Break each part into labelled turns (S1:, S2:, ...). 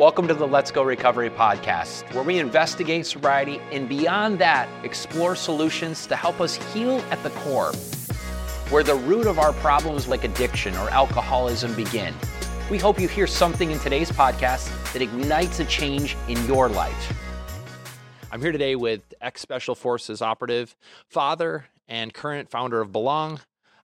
S1: Welcome to the Let's Go Recovery podcast, where we investigate sobriety and beyond that, explore solutions to help us heal at the core, where the root of our problems like addiction or alcoholism begin. We hope you hear something in today's podcast that ignites a change in your life. I'm here today with ex Special Forces operative, father, and current founder of Belong,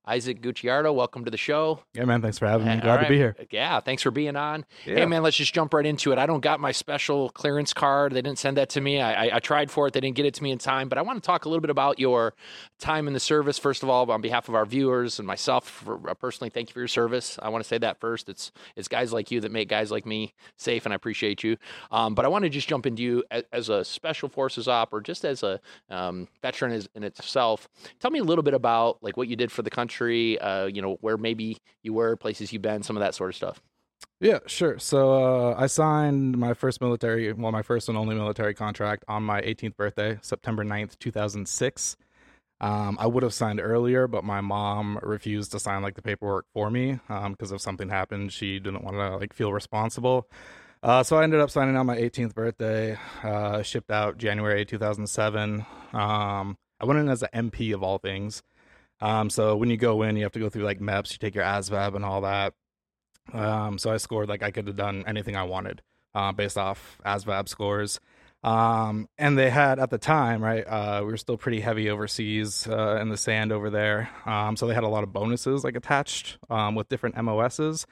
S1: Isaac Gucciardo, welcome to the show.
S2: Yeah, man. Thanks for having me. Glad right. to be here.
S1: Yeah, thanks for being on. Yeah. Hey, man, let's just jump right into it. I don't got my special clearance card. They didn't send that to me. I, I, I tried for it. They didn't get it to me in time. But I want to talk a little bit about your time in the service. First of all, on behalf of our viewers and myself, for, uh, personally, thank you for your service. I want to say that first. It's it's guys like you that make guys like me safe, and I appreciate you. Um, but I want to just jump into you as, as, a special forces op or just as a um, veteran in itself. Tell me a little bit about like what you did for the country. Uh, you know, where maybe you were, places you've been, some of that sort of stuff.
S2: Yeah, sure. So uh, I signed my first military, well, my first and only military contract on my 18th birthday, September 9th, 2006. Um, I would have signed earlier, but my mom refused to sign like the paperwork for me because um, if something happened, she didn't want to like feel responsible. Uh, so I ended up signing on my 18th birthday. Uh, shipped out January 2007. Um, I went in as an MP of all things. Um, so when you go in, you have to go through like MEPS, you take your ASVAB and all that. Um, so I scored like I could have done anything I wanted uh, based off ASVAB scores. Um, and they had at the time, right? Uh, we were still pretty heavy overseas uh, in the sand over there. Um, so they had a lot of bonuses like attached um, with different MOSs.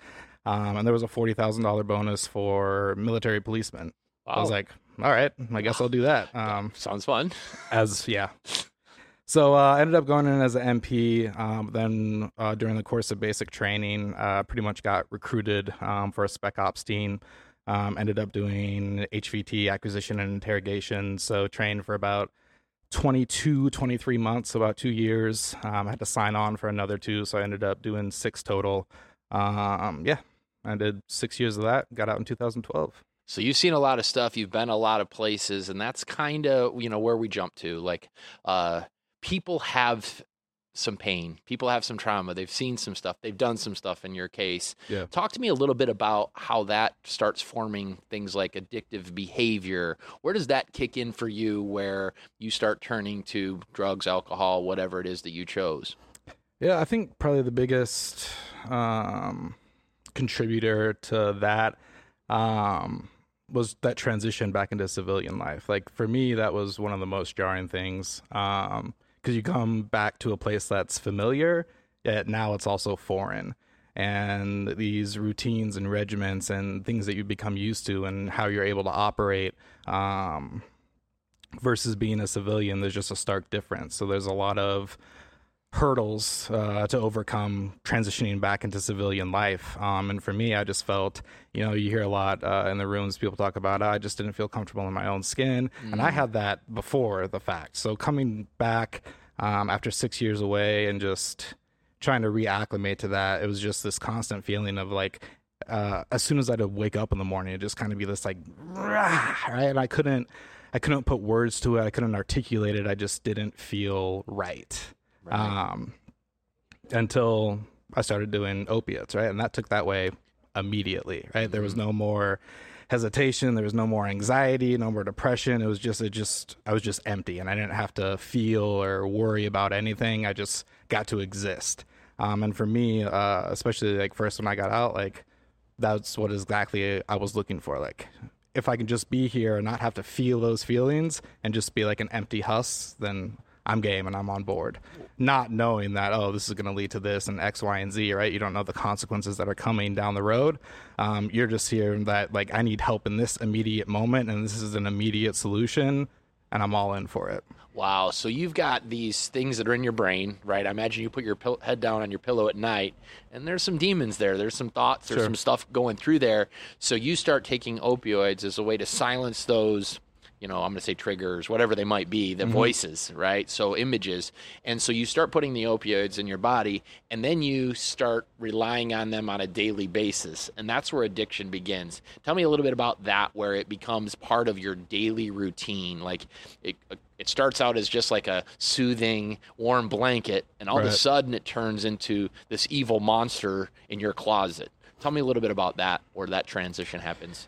S2: Um, and there was a forty thousand dollar bonus for military policemen. Wow. I was like, all right, I guess I'll do that. Um,
S1: Sounds fun.
S2: as yeah, so uh, I ended up going in as an MP. Um, then uh, during the course of basic training, uh, pretty much got recruited um, for a spec ops team. Um, ended up doing HVT acquisition and interrogation. So trained for about 22, 23 months, about two years. Um, I had to sign on for another two, so I ended up doing six total. Um, yeah, I did six years of that. Got out in 2012.
S1: So you've seen a lot of stuff. You've been a lot of places, and that's kind of you know where we jump to. Like, uh, people have some pain. People have some trauma. They've seen some stuff. They've done some stuff in your case. Yeah. Talk to me a little bit about how that starts forming things like addictive behavior. Where does that kick in for you where you start turning to drugs, alcohol, whatever it is that you chose?
S2: Yeah, I think probably the biggest um, contributor to that um, was that transition back into civilian life. Like for me, that was one of the most jarring things. Um, because you come back to a place that's familiar, yet now it's also foreign. And these routines and regiments and things that you become used to and how you're able to operate um, versus being a civilian, there's just a stark difference. So there's a lot of hurdles uh, to overcome transitioning back into civilian life. Um, and for me, I just felt, you know, you hear a lot uh, in the rooms, people talk about, I just didn't feel comfortable in my own skin. Mm. And I mm. had that before the fact. So coming back um, after six years away and just trying to reacclimate to that, it was just this constant feeling of like, uh, as soon as I'd wake up in the morning, it just kind of be this like, right? And I couldn't, I couldn't put words to it. I couldn't articulate it. I just didn't feel right right. um, until I started doing opiates, right? And that took that way immediately, right? Mm-hmm. There was mm-hmm. no more hesitation, there was no more anxiety, no more depression. It was just it just I was just empty and I didn't have to feel or worry about anything. I just got to exist. Um, and for me, uh, especially like first when I got out, like that's what exactly I was looking for. Like if I can just be here and not have to feel those feelings and just be like an empty husk, then I'm game and I'm on board. Not knowing that, oh, this is going to lead to this and X, Y, and Z, right? You don't know the consequences that are coming down the road. Um, you're just hearing that, like, I need help in this immediate moment and this is an immediate solution and I'm all in for it.
S1: Wow. So you've got these things that are in your brain, right? I imagine you put your pill- head down on your pillow at night and there's some demons there. There's some thoughts, there's sure. some stuff going through there. So you start taking opioids as a way to silence those you know, I'm going to say triggers, whatever they might be, the mm-hmm. voices, right? So images. And so you start putting the opioids in your body and then you start relying on them on a daily basis. And that's where addiction begins. Tell me a little bit about that, where it becomes part of your daily routine. Like it, it starts out as just like a soothing, warm blanket, and all right. of a sudden it turns into this evil monster in your closet. Tell me a little bit about that, where that transition happens.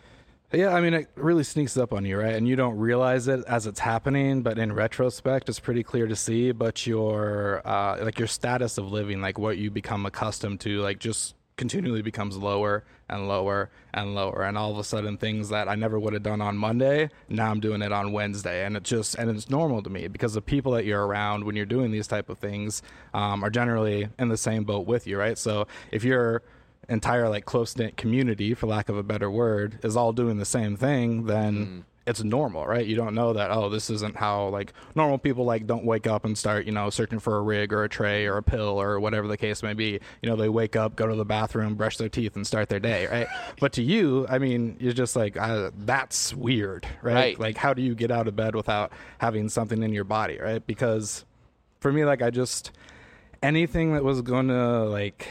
S2: Yeah, I mean, it really sneaks up on you, right? And you don't realize it as it's happening, but in retrospect, it's pretty clear to see. But your, uh, like your status of living, like what you become accustomed to, like just continually becomes lower and lower and lower. And all of a sudden, things that I never would have done on Monday, now I'm doing it on Wednesday. And it just, and it's normal to me because the people that you're around when you're doing these type of things um, are generally in the same boat with you, right? So if you're, entire like close knit community, for lack of a better word, is all doing the same thing, then mm. it's normal, right? You don't know that oh, this isn't how like normal people like don't wake up and start you know searching for a rig or a tray or a pill or whatever the case may be. You know, they wake up, go to the bathroom, brush their teeth, and start their day, right? but to you, I mean, you're just like uh, that's weird, right? right? Like how do you get out of bed without having something in your body, right? Because for me, like I just anything that was going to like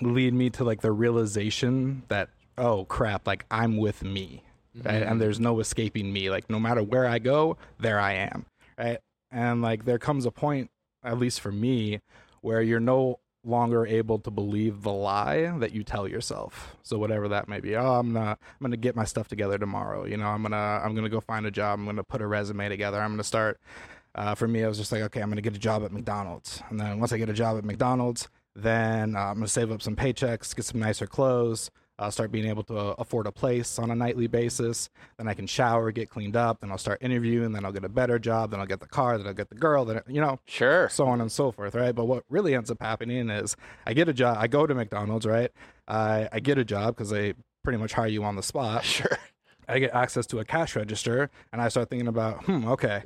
S2: lead me to like the realization that oh crap like i'm with me right? Mm-hmm. and there's no escaping me. Like no matter where i go there i am right? And like there comes a point at least for me where you're no longer able to believe the lie that you tell yourself. So whatever that may be oh i'm gonna i'm gonna get my stuff together tomorrow you know? I'm gonna i'm gonna go find a job. I'm gonna put a resume together. I'm gonna start uh, for me, I was just like, okay, I'm going to get a job at McDonald's. And then once I get a job at McDonald's, then uh, I'm going to save up some paychecks, get some nicer clothes, uh, start being able to uh, afford a place on a nightly basis. Then I can shower, get cleaned up. Then I'll start interviewing. Then I'll get a better job. Then I'll get the car. Then I'll get the girl. Then you know,
S1: sure,
S2: so on and so forth, right? But what really ends up happening is I get a job. I go to McDonald's, right? I I get a job because they pretty much hire you on the spot.
S1: Sure.
S2: I get access to a cash register, and I start thinking about, hmm, okay,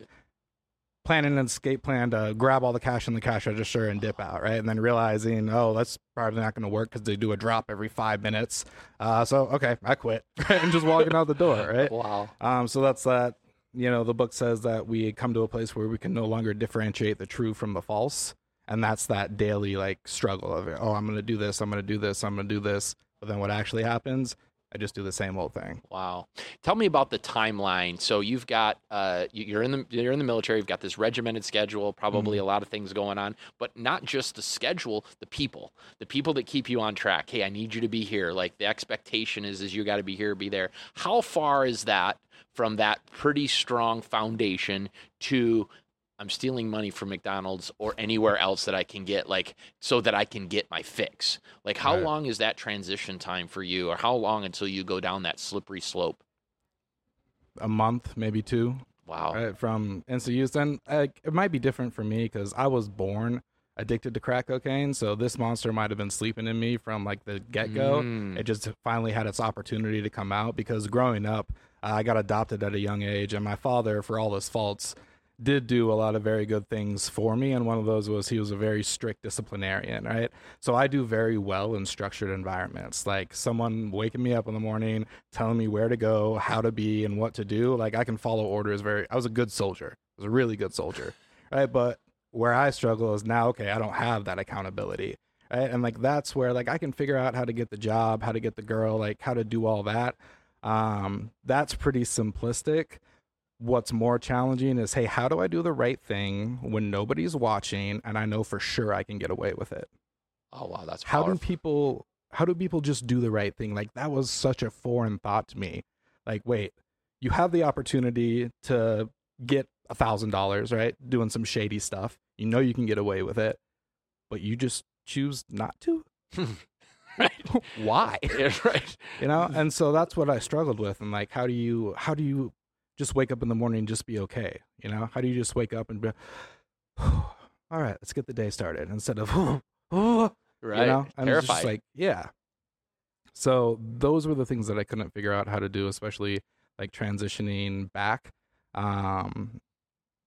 S2: planning an escape plan to grab all the cash in the cash register and dip out, right? And then realizing, oh, that's probably not going to work because they do a drop every five minutes. Uh, so okay, I quit, right? and just walking out the door, right?
S1: Wow.
S2: Um, so that's that. You know, the book says that we come to a place where we can no longer differentiate the true from the false, and that's that daily like struggle of, oh, I'm going to do this, I'm going to do this, I'm going to do this, but then what actually happens I just do the same old thing.
S1: Wow. Tell me about the timeline. So you've got uh, you're in the you're in the military. You've got this regimented schedule. Probably mm-hmm. a lot of things going on, but not just the schedule. The people, the people that keep you on track. Hey, I need you to be here. Like the expectation is is you got to be here, be there. How far is that from that pretty strong foundation to I'm stealing money from McDonald's or anywhere else that I can get, like, so that I can get my fix. Like, how right. long is that transition time for you, or how long until you go down that slippery slope?
S2: A month, maybe two.
S1: Wow.
S2: Right, from instant use. And uh, it might be different for me because I was born addicted to crack cocaine. So this monster might have been sleeping in me from like the get go. Mm. It just finally had its opportunity to come out because growing up, uh, I got adopted at a young age, and my father, for all his faults, did do a lot of very good things for me and one of those was he was a very strict disciplinarian right? So i do very well in structured environments like someone waking me up in the morning telling me where to go how to be and what to do like i can follow orders very i was a good soldier i was a really good soldier right? But where i struggle is now okay i don't have that accountability right? And like that's where like i can figure out how to get the job how to get the girl like how to do all that. Um that's pretty simplistic what's more challenging is hey how do i do the right thing when nobody's watching and i know for sure i can get away with it?
S1: Oh wow that's
S2: powerful. how do people how do people just do the right thing? Like that was such a foreign thought to me. Like wait you have the opportunity to get a thousand dollars right doing some shady stuff. You know you can get away with it but you just choose not to.
S1: Right.
S2: Why?
S1: Yeah, right.
S2: You know and so that's what i struggled with. And like how do you how do you just wake up in the morning and just be okay? You know, how do you just wake up and be, all right, let's get the day started instead of, oh,
S1: right, you know?
S2: And
S1: Terrified.
S2: just like, yeah. So those were the things that I couldn't figure out how to do, especially like transitioning back. Um,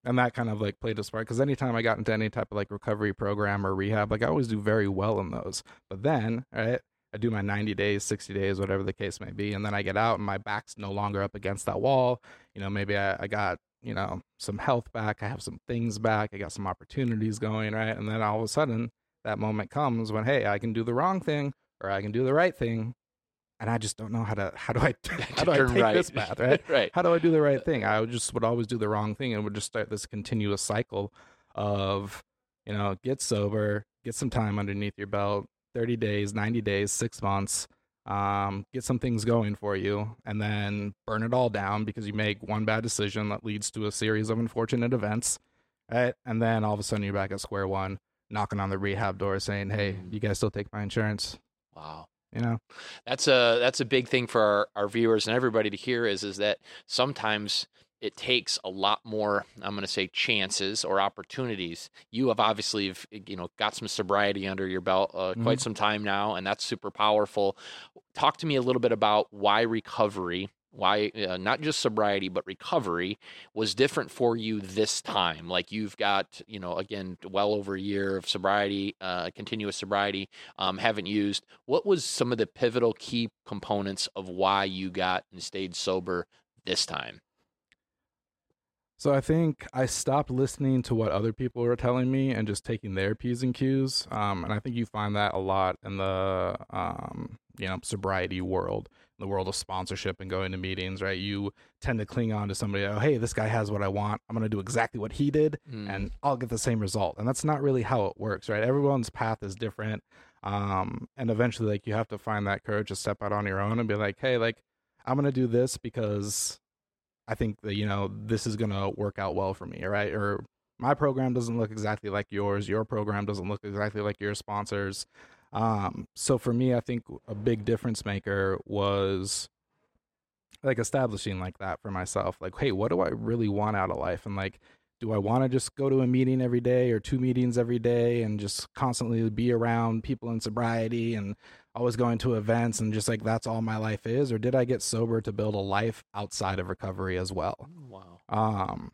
S2: and that kind of like played a part because anytime I got into any type of like recovery program or rehab, like I always do very well in those. But then, right, I do my 90 days, 60 days, whatever the case may be. And then I get out and my back's no longer up against that wall. You know, maybe I, I got, you know, some health back. I have some things back. I got some opportunities going, right? And then all of a sudden, that moment comes when, hey, I can do the wrong thing or I can do the right thing. And I just don't know how to, how do I, how do I take right. this path, right?
S1: right.
S2: How do I do the right thing? I would just would always do the wrong thing and would just start this continuous cycle of, you know, get sober, get some time underneath your belt, 30 days, 90 days, six months, um, get some things going for you, and then burn it all down because you make one bad decision that leads to a series of unfortunate events, right? And then all of a sudden you're back at square one, knocking on the rehab door, saying, "Hey,
S1: Mm.
S2: you guys still take my insurance?"
S1: Wow.
S2: You know,
S1: That's a that's a big thing for our, our viewers and everybody to hear is is that sometimes it takes a lot more I'm going to say chances or opportunities. You have obviously you know got some sobriety under your belt uh, quite some time now and that's super powerful. Talk to me a little bit about why recovery why uh, not just sobriety but recovery was different for you this time like you've got you know again well over a year of sobriety uh, continuous sobriety um, haven't used what was some of the pivotal key components of why you got and stayed sober this time
S2: So I think I stopped listening to what other people were telling me and just taking their p's and q's. Um, and I think you find that a lot in the um, you know sobriety world, the world of sponsorship and going to meetings. Right, you tend to cling on to somebody. Oh, hey, this guy has what I want. I'm gonna do exactly what he did,
S1: Mm.
S2: and I'll get the same result. And that's not really how it works. Right, everyone's path is different. Um, and eventually, like you have to find that courage to step out on your own and be like, hey, like I'm gonna do this because I think that you know this is gonna work out well for me, right? Or my program doesn't look exactly like yours. Your program doesn't look exactly like your sponsors. Um, so for me, I think a big difference maker was like establishing like that for myself. Like, hey, what do I really want out of life? And like, do I want to just go to a meeting every day or two meetings every day and just constantly be around people in sobriety and always going to events and just like that's all my life is or did i get sober to build a life outside of recovery as well?
S1: Wow.
S2: Um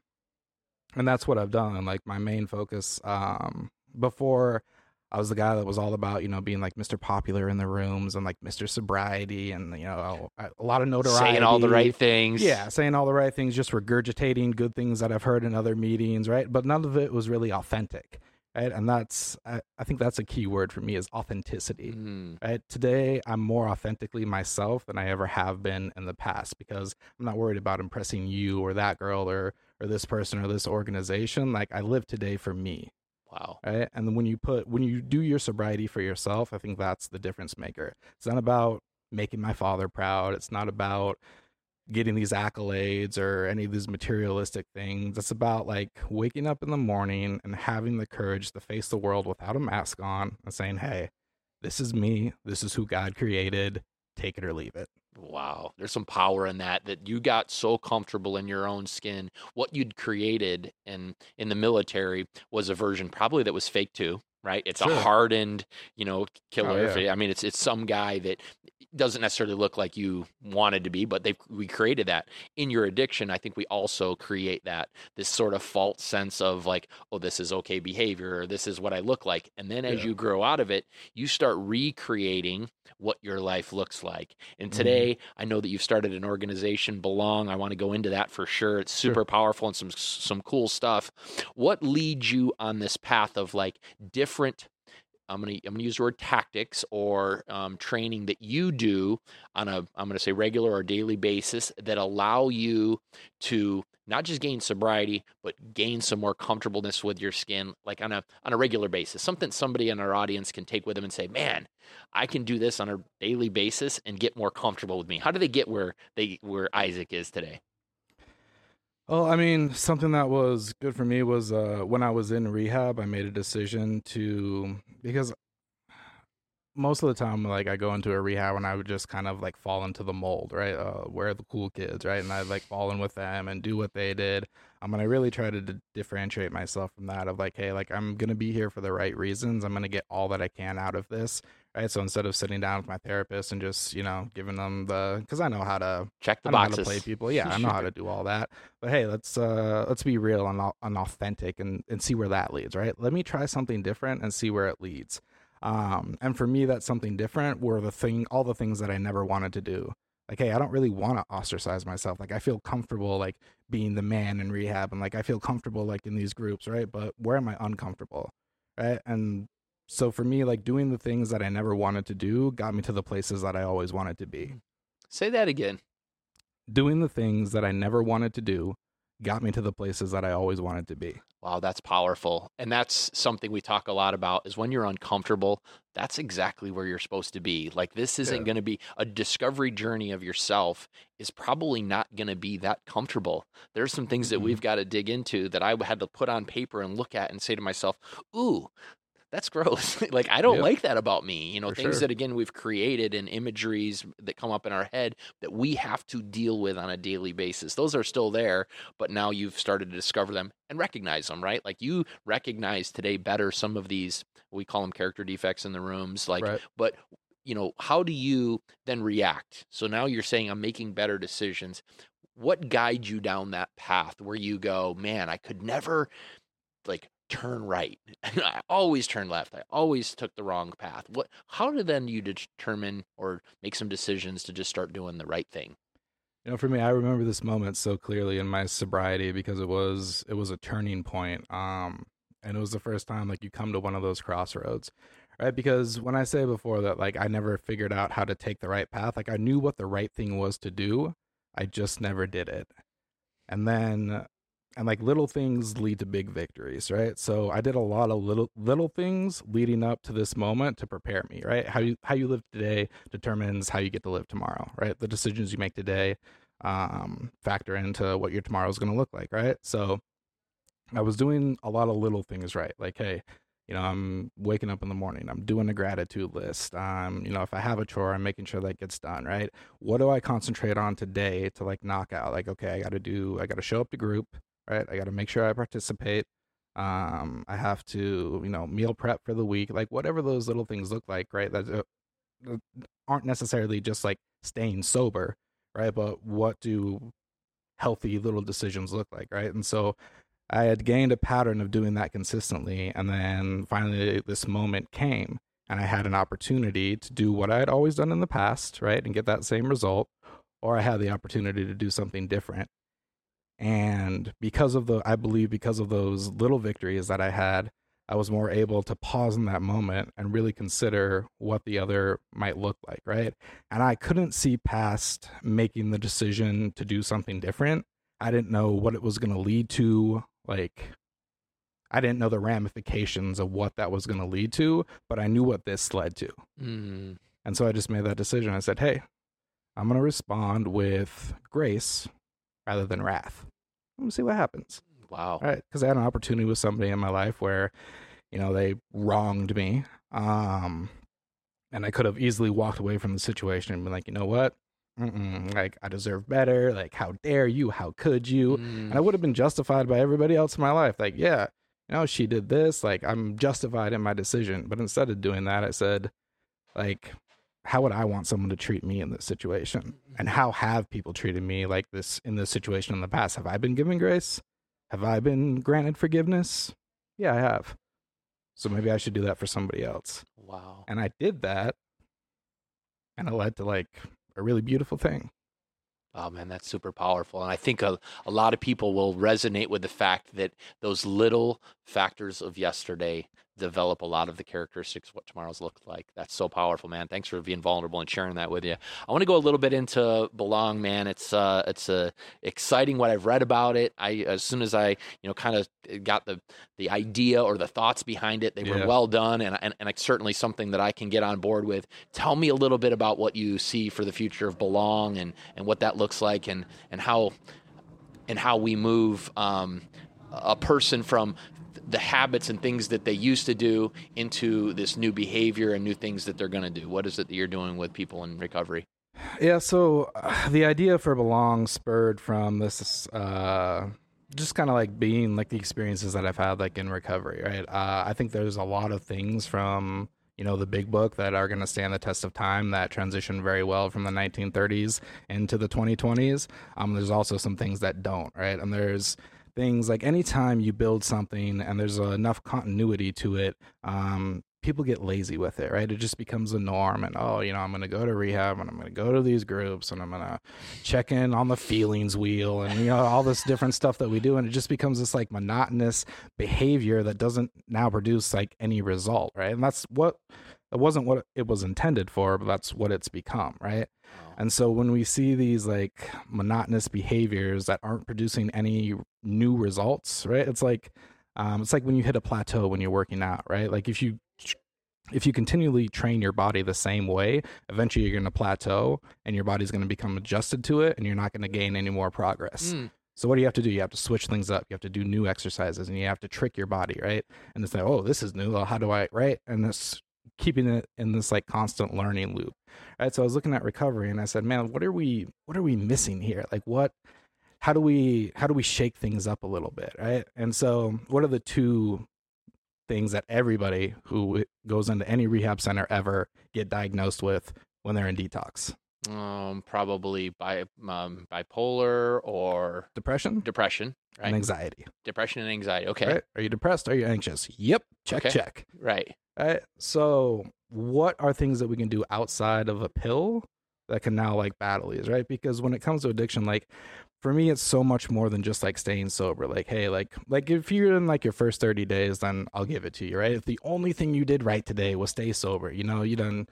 S2: and that's what i've done and like my main focus um before i was the guy that was all about you know being like mr popular in the rooms and like mr sobriety and you know a, a lot of notoriety
S1: saying all the right things.
S2: Yeah, saying all the right things, just regurgitating good things that I've heard in other meetings, right? But none of it was really authentic, right? And that's, I, I think that's a key word for me is authenticity,
S1: Mm.
S2: right? Today, I'm more authentically myself than I ever have been in the past because I'm not worried about impressing you or that girl or, or this person or this organization. Like, I live today for me,
S1: wow
S2: right? And when you put when you do your sobriety for yourself, I think that's the difference maker. It's not about making my father proud. It's not about getting these accolades or any of these materialistic things. It's about like waking up in the morning and having the courage to face the world without a mask on and saying, "Hey, this is me. This is who God created. Take it or leave it."
S1: Wow, there's some power in that that you got so comfortable in your own skin. What you'd created in in the military was a version probably that was fake too, right? It's
S2: Sure.
S1: a hardened, you know, killer.
S2: Oh, yeah.
S1: I mean, it's it's some guy that doesn't necessarily look like you wanted to be, but they we created that. In your addiction, I think we also create that this sort of false sense of like, oh, this is okay behavior or this is what I look like. And then as
S2: Yeah.
S1: you grow out of it, you start recreating what your life looks like. And
S2: Mhm.
S1: today, I know that you've started an organization, Belong. I want to go into that for sure. It's
S2: Sure.
S1: super powerful and some some cool stuff. What leads you on this path of like different? I'm gonna I'm gonna use the word tactics or um, training that you do on a I'm gonna say regular or daily basis that allow you to not just gain sobriety but gain some more comfortableness with your skin like on a on a regular basis something somebody in our audience can take with them and say man I can do this on a daily basis and get more comfortable with me. How do they get where they where Isaac is today
S2: Well, I mean, something that was good for me was uh, when I was in rehab, I made a decision to because most of the time, like I go into a rehab and I would just kind of like fall into the mold, right? Uh, where the cool kids, right? And I'd like fall in with them and do what they did. Um, and I really try to d- differentiate myself from that of like, hey, like I'm gonna be here for the right reasons. I'm gonna get all that I can out of this, right? So instead of sitting down with my therapist and just you know giving them the because I know how to
S1: check the
S2: I know
S1: boxes
S2: how to play people. Yeah, I know how to do all that. But hey, let's uh let's be real and, and authentic and and see where that leads, right? Let me try something different and see where it leads. Um, and for me, that's something different. Were the thing, all the things that I never wanted to do. Like, hey, I don't really want to ostracize myself. Like, I feel comfortable like being the man in rehab, and like I feel comfortable like in these groups, right? But where am I uncomfortable, right? And so for me, like doing the things that I never wanted to do got me to the places that I always wanted to be
S1: say that again
S2: doing the things that I never wanted to do got me to the places that I always wanted to be.
S1: Wow, that's powerful. And that's something we talk a lot about is when you're uncomfortable, that's exactly where you're supposed to be. Like this isn't
S2: Yeah.
S1: going to be a discovery journey of yourself is probably not going to be that comfortable. There's some things that
S2: Mhm.
S1: we've got to dig into that I had to put on paper and look at and say to myself, "Ooh, that's gross. like I don't
S2: Yep.
S1: like that about me. You know,
S2: For
S1: things
S2: sure.
S1: that again we've created and imageries that come up in our head that we have to deal with on a daily basis. Those are still there, but now you've started to discover them and recognize them, right? Like you recognize today better some of these we call them character defects in the rooms like
S2: right.
S1: but you know, how do you then react? So now you're saying I'm making better decisions. What guides you down that path where you go, man, I could never like turn right. I always turn left. I always took the wrong path. What how did then you determine or make some decisions to just start doing the right thing?
S2: You know, for me, I remember this moment so clearly in my sobriety because it was it was a turning point. Um, and it was the first time like you come to one of those crossroads, right? Because when I say before that, like I never figured out how to take the right path. Like I knew what the right thing was to do, I just never did it. And then, and like little things lead to big victories, right? So I did a lot of little little things leading up to this moment to prepare me, right? How you how you live today determines how you get to live tomorrow, right? The decisions you make today um, factor into what your tomorrow is going to look like, right? So I was doing a lot of little things right, like hey, you know, I'm waking up in the morning, I'm doing a gratitude list. Um, you know, if I have a chore, I'm making sure that gets done, right? What do I concentrate on today to like knock out? Like, okay, I got to do, I got to show up to group, right? I got to make sure I participate. Um, I have to, you know, meal prep for the week, like whatever those little things look like, right? That uh, aren't necessarily just like staying sober, right? But what do healthy little decisions look like, right? And so I had gained a pattern of doing that consistently. And then finally, this moment came, and I had an opportunity to do what I had always done in the past, right? And get that same result. Or I had the opportunity to do something different. And because of the, I believe, because of those little victories that I had, I was more able to pause in that moment and really consider what the other might look like, right? And I couldn't see past making the decision to do something different. I didn't know what it was going to lead to. Like, I didn't know the ramifications of what that was going to lead to, but I knew what this led to.
S1: Mm,
S2: And so I just made that decision. I said, hey, I'm going to respond with grace rather than wrath. Let me see what happens.
S1: wow.
S2: All right. Because I had an opportunity with somebody in my life where, you know, they wronged me. Um, and I could have easily walked away from the situation and been like, you know what? Mm-mm, like, I deserve better. Like, how dare you? How could you? And I
S1: Mm,
S2: would have been justified by everybody else in my life. Like, yeah, you know, she did this. Like, I'm justified in my decision. But instead of doing that, I said, like, how would I want someone to treat me in this situation? And mm-hmm. how have people treated me like this in this situation in the past? Have I been given grace? Have I been granted forgiveness? Yeah, I have. So maybe I should do that for somebody else.
S1: wow.
S2: And I did that. And it led to like a really beautiful thing.
S1: Oh man, that's super powerful. And I think a, a lot of people will resonate with the fact that those little factors of yesterday develop a lot of the characteristics of what tomorrow's look like. That's so powerful, man. Thanks for being vulnerable and sharing that with you. I want to go a little bit into belong, man. It's uh it's uh, exciting what I've read about it. I as soon as I, you know, kind of got the the idea or the thoughts behind it, they were well done and, and and it's certainly something that I can get on board with. Tell me a little bit about what you see for the future of belong and and what that looks like and and how and how we move um, a person from the habits and things that they used to do into this new behavior and new things that they're going to do. What is it that you're doing with people in recovery?
S2: Yeah, so uh, the idea for belong spurred from this uh just kind of like being like the experiences that I've had like in recovery, right? Uh I think there's a lot of things from you know the big book that are going to stand the test of time that transition very well from the 1930s into the 2020s. Um there's also some things that don't, right? And there's things like anytime you build something and there's enough continuity to it, um, people get lazy with it, right? It just becomes a norm. And oh, you know, I'm going to go to rehab and I'm going to go to these groups and I'm going to check in on the feelings wheel and, you know, all this different stuff that we do. And it just becomes this like monotonous behavior that doesn't now produce like any result, right? And that's what it wasn't what it was intended for, but that's what it's become, right? And so when we see these like monotonous behaviors that aren't producing any new results, right? It's like um, it's like when you hit a plateau when you're working out, right? Like if you if you continually train your body the same way, eventually you're going to plateau and your body's going to become adjusted to it and you're not going to gain any more progress. Mm. So what do you have to do? You have to switch things up. You have to do new exercises and you have to trick your body, right? And it's like, oh, this is new. Well, how do I, right? And this keeping it in this like constant learning loop. Right. So I was looking at recovery and I said, man, what are we what are we missing here? Like what how do we how do we shake things up a little bit? Right. And so what are the two things that everybody who goes into any rehab center ever get diagnosed with when they're in detox?
S1: Um, probably bi- um, bipolar or
S2: depression.
S1: Depression, right?
S2: And anxiety.
S1: Depression and anxiety. Okay.
S2: Right? Are you depressed? Are you anxious? Yep. Check. Okay. Check.
S1: Right.
S2: Right. So, what are things that we can do outside of a pill that can now like battle these? Right? Because when it comes to addiction, like for me it's so much more than just like staying sober like hey like like if you're in like your first 30 days then i'll give it to you right if the only thing you did right today was stay sober you know you done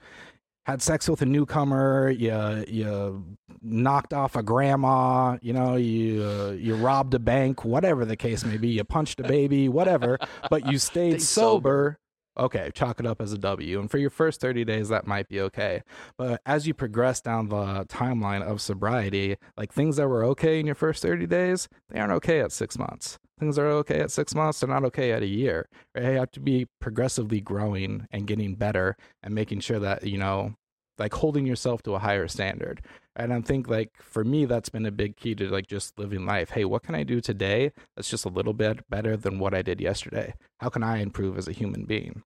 S2: had sex with a newcomer you you knocked off a grandma you know you uh, you robbed a bank whatever the case may be you punched a baby whatever but you stayed sober, sober okay, chalk it up as a W. And for your first 30 days, that might be okay. But as you progress down the timeline of sobriety, like things that were okay in your first 30 days, they aren't okay at six months. Things are okay at six months, they're not okay at a year. Right? You have to be progressively growing and getting better and making sure that, you know, like holding yourself to a higher standard. And I think like for me, that's been a big key to like just living life. Hey, what can I do today that's just a little bit better than what I did yesterday? How can I improve as a human being?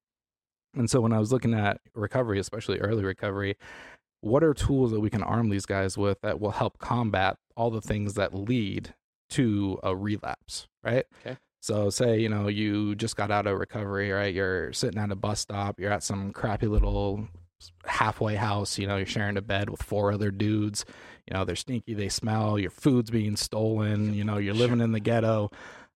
S2: And so when I was looking at recovery, especially early recovery, what are tools that we can arm these guys with that will help combat all the things that lead to a relapse, right?
S1: Okay.
S2: So say, you know, you just got out of recovery, right? You're sitting at a bus stop, you're at some crappy little halfway house, you know, you're sharing a bed with four other dudes. You know, they're stinky, they smell, your food's being stolen, you know, you're living in the ghetto.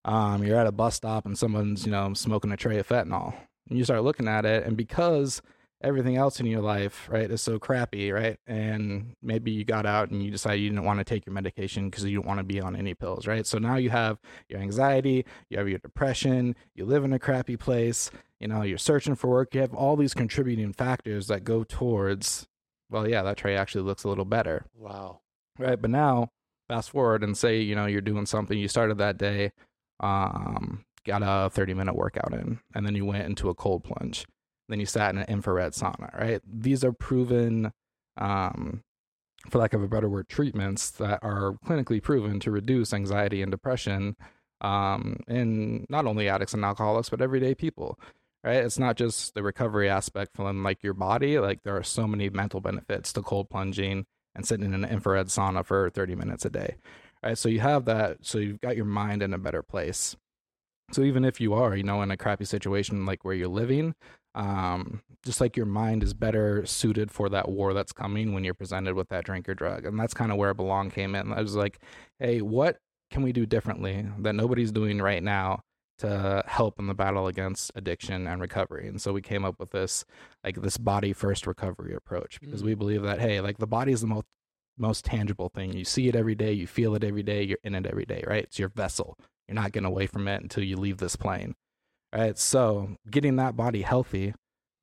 S2: Um, you're at a bus stop and someone's, you know, smoking a tray of fentanyl and you start looking at it and because everything else in your life right is so crappy right and maybe you got out and you decided you didn't want to take your medication because you don't want to be on any pills right? So now you have your anxiety you have your depression you live in a crappy place you know you're searching for work you have all these contributing factors that go towards well yeah that tray actually looks a little better.
S1: Wow.
S2: Right but now fast forward and say you know you're doing something you started that day um got a 30 minute workout in, and then you went into a cold plunge. Then you sat in an infrared sauna, right? These are proven, um, for lack of a better word, treatments that are clinically proven to reduce anxiety and depression um, in not only addicts and alcoholics, but everyday people. Right? It's not just the recovery aspect from like your body. Like there are so many mental benefits to cold plunging and sitting in an infrared sauna for 30 minutes a day. Right? So you have that. So you've got your mind in a better place. So even if you are, you know, in a crappy situation like where you're living, um, just like your mind is better suited for that war that's coming when you're presented with that drink or drug. And that's kind of where Belong came in. I was like, hey, what can we do differently that nobody's doing right now to help in the battle against addiction and recovery? And so we came up with this like this body first recovery approach because mm-hmm. we believe that hey, like the body is the most most tangible thing. You see it every day, you feel it every day, you're in it every day, right? It's your vessel. You're not getting away from it until you leave this plane. Right. So getting that body healthy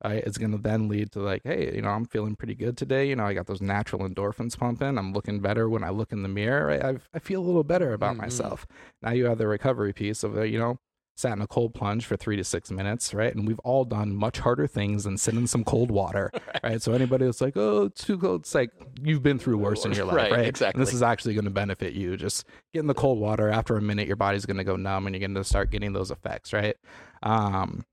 S2: right, is going to then lead to like, hey, you know, I'm feeling pretty good today. You know, I got those natural endorphins pumping. I'm looking better when I look in the mirror. Right? I, I feel a little better about mm-hmm. myself. Now you have the recovery piece of, it, you know, sat in a cold plunge for three to six minutes, right? And we've all done much harder things than sit in some cold water, right? right? So anybody that's like, oh, it's too cold, it's like you've been through worse in your life, right? right?
S1: Exactly.
S2: And this is actually going to benefit you. Just get in the cold water. After a minute, your body's going to go numb, and you're going to start getting those effects, right? Um,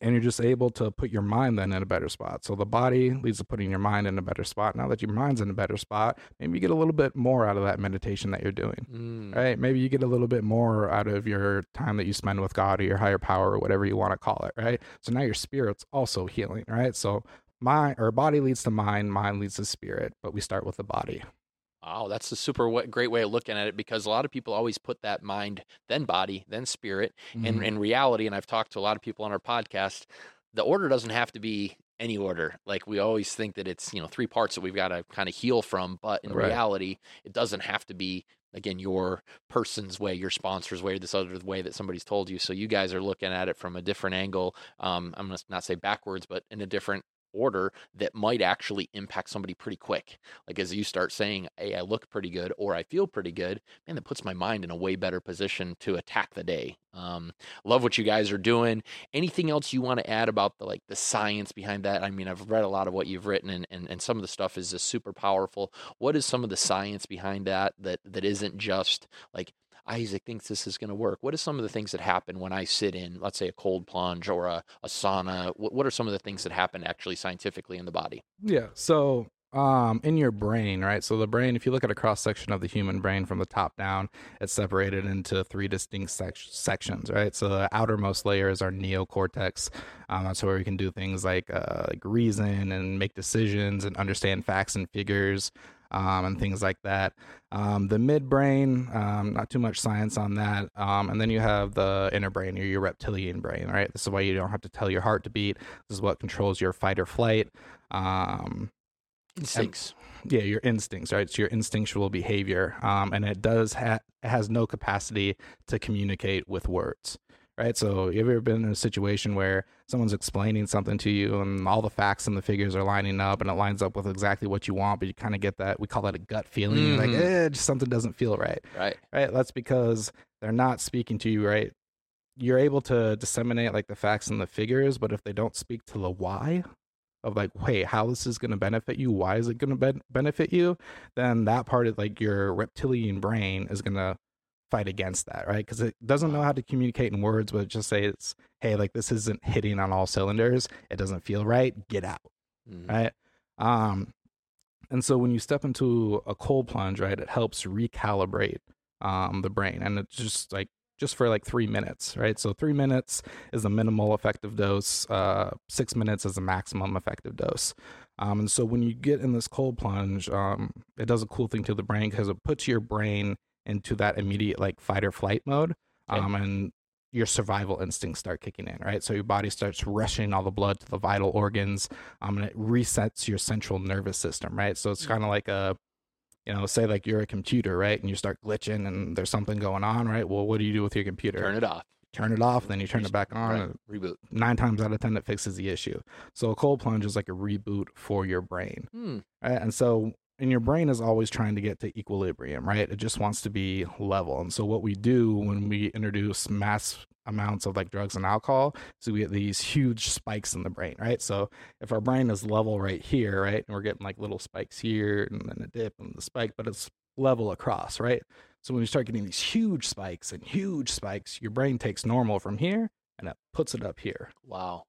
S2: and you're just able to put your mind then in a better spot. So the body leads to putting your mind in a better spot. Now that your mind's in a better spot, maybe you get a little bit more out of that meditation that you're doing, mm. right? Maybe you get a little bit more out of your time that you spend with God or your higher power or whatever you want to call it, right? So now your spirit's also healing, right? So mind or body leads to mind, mind leads to spirit, but we start with the body.
S1: Wow, that's a super great way of looking at it because a lot of people always put that mind, then body, then spirit. Mm-hmm. And in reality, and I've talked to a lot of people on our podcast, the order doesn't have to be any order. Like we always think that it's, you know, three parts that we've got to kind of heal from, but in
S2: Right.
S1: reality, it doesn't have to be again your person's way, your sponsor's way, this other way that somebody's told you. So you guys are looking at it from a different angle. Um, I'm gonna not say backwards, but in a different order that might actually impact somebody pretty quick. Like as you start saying, "Hey, I look pretty good," or "I feel pretty good," man, that puts my mind in a way better position to attack the day. Um, love what you guys are doing. Anything else you want to add about the like the science behind that? I mean, I've read a lot of what you've written, and and, and some of the stuff is just super powerful. What is some of the science behind that that that isn't just like Isaac thinks this is going to work. What are some of the things that happen when I sit in, let's say, a cold plunge or a, a sauna? What, what are some of the things that happen actually scientifically in the body?
S2: Yeah. So, um, in your brain, right? So the brain, if you look at a cross section of the human brain from the top down, it's separated into three distinct sec- sections, right? So the outermost layer is our neocortex. Um, that's where we can do things like uh, like reason and make decisions and understand facts and figures. Um, and things like that. Um, the midbrain, um, not too much science on that. Um, and then you have the inner brain or your reptilian brain, right? This is why you don't have to tell your heart to beat. This is what controls your fight or flight. Um,
S1: Instincts.
S2: yeah, your instincts, right? It's your instinctual behavior, um, and it does ha- it has no capacity to communicate with words, right? So, you ever been in a situation where someone's explaining something to you, and all the facts and the figures are lining up, and it lines up with exactly what you want, but you kind of get that we call that a gut feeling. You're like, eh, just something doesn't feel right,
S1: Right.
S2: right? That's because they're not speaking to you, right? You're able to disseminate like the facts and the figures, but if they don't speak to the why, of like, wait, how this is going to benefit you? Why is it going to ben- benefit you? Then that part of like your reptilian brain is going to fight against that, right? Because it doesn't know how to communicate in words, but just say it's, hey, like this isn't hitting on all cylinders. It doesn't feel right. Get out,
S1: Mhm.
S2: right? Um, and so when you step into a cold plunge, right, it helps recalibrate um the brain, and it's just like just for like three minutes, right? So three minutes is a minimal effective dose. Uh, six minutes is a maximum effective dose. Um, and so when you get in this cold plunge, um, it does a cool thing to the brain because it puts your brain into that immediate like fight or flight mode.
S1: Okay.
S2: Um, and your survival instincts start kicking in, right? So your body starts rushing all the blood to the vital organs, um, and it resets your central nervous system, right? So it's kind of like a, you know, say like you're a computer, right? And you start glitching and there's something going on, right? Well, what do you do with your computer?
S1: Turn it off.
S2: Turn it off, then you turn it back on.
S1: Right.
S2: and
S1: Reboot.
S2: Nine times out of ten, it fixes the issue. So a cold plunge is like a reboot for your brain,
S1: Hmm.
S2: right? And so, and your brain is always trying to get to equilibrium, right? It just wants to be level. And so, what we do when we introduce mass amounts of like drugs and alcohol, so we get these huge spikes in the brain, right? So if our brain is level right here, right, and we're getting like little spikes here and then a dip and the spike, but it's level across, right? So when you start getting these huge spikes and huge spikes, your brain takes normal from here and it puts it up here,
S1: Wow.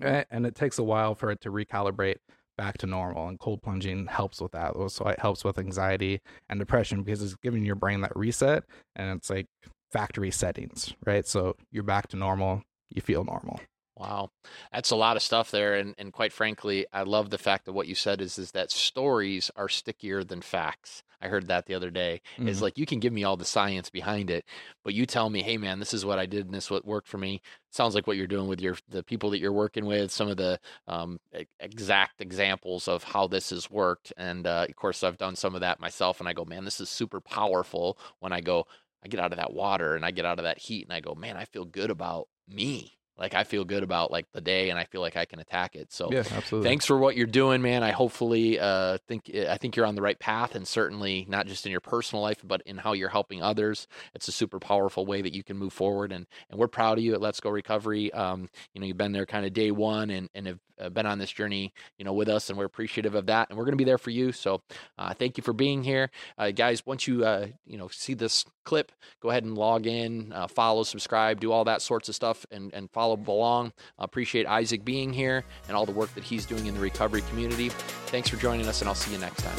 S2: right? And it takes a while for it to recalibrate back to normal. And cold plunging helps with that. So it helps with anxiety and depression because it's giving your brain that reset and it's like factory settings, right? So you're back to normal, you feel normal.
S1: Wow, that's a lot of stuff there, and and quite frankly, I love the fact that what you said is is that stories are stickier than facts. I heard that the other day. Is
S2: Mhm.
S1: like you can give me all the science behind it, but you tell me, hey man, this is what I did and this is what worked for me. Sounds like what you're doing with your the people that you're working with. Some of the um, exact examples of how this has worked, and uh, of course, I've done some of that myself, and I go, man, this is super powerful. When I go, I get out of that water and I get out of that heat, and I go, man, I feel good about me. Like I feel good about like the day, and I feel like I can attack it. So
S2: Yeah, absolutely.
S1: thanks for what you're doing, man. I hopefully uh, think I think you're on the right path, and certainly not just in your personal life, but in how you're helping others. It's a super powerful way that you can move forward, and and we're proud of you at Let's Go Recovery. Um, you know, you've been there kind of day one, and and have uh, been on this journey, you know, with us, and we're appreciative of that, and we're going to be there for you. So, uh, thank you for being here, uh, guys. Once you uh, you know see this clip, go ahead and log in, uh, follow, subscribe, do all that sorts of stuff, and and follow along. I appreciate Isaac being here and all the work that he's doing in the recovery community. Thanks for joining us, and I'll see you next time.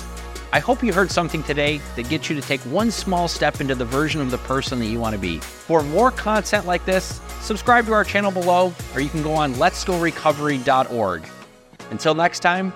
S3: I hope you heard something today that gets you to take one small step into the version of the person that you want to be. For more content like this, subscribe to our channel below, or you can go on letsgorecovery.org. Until next time,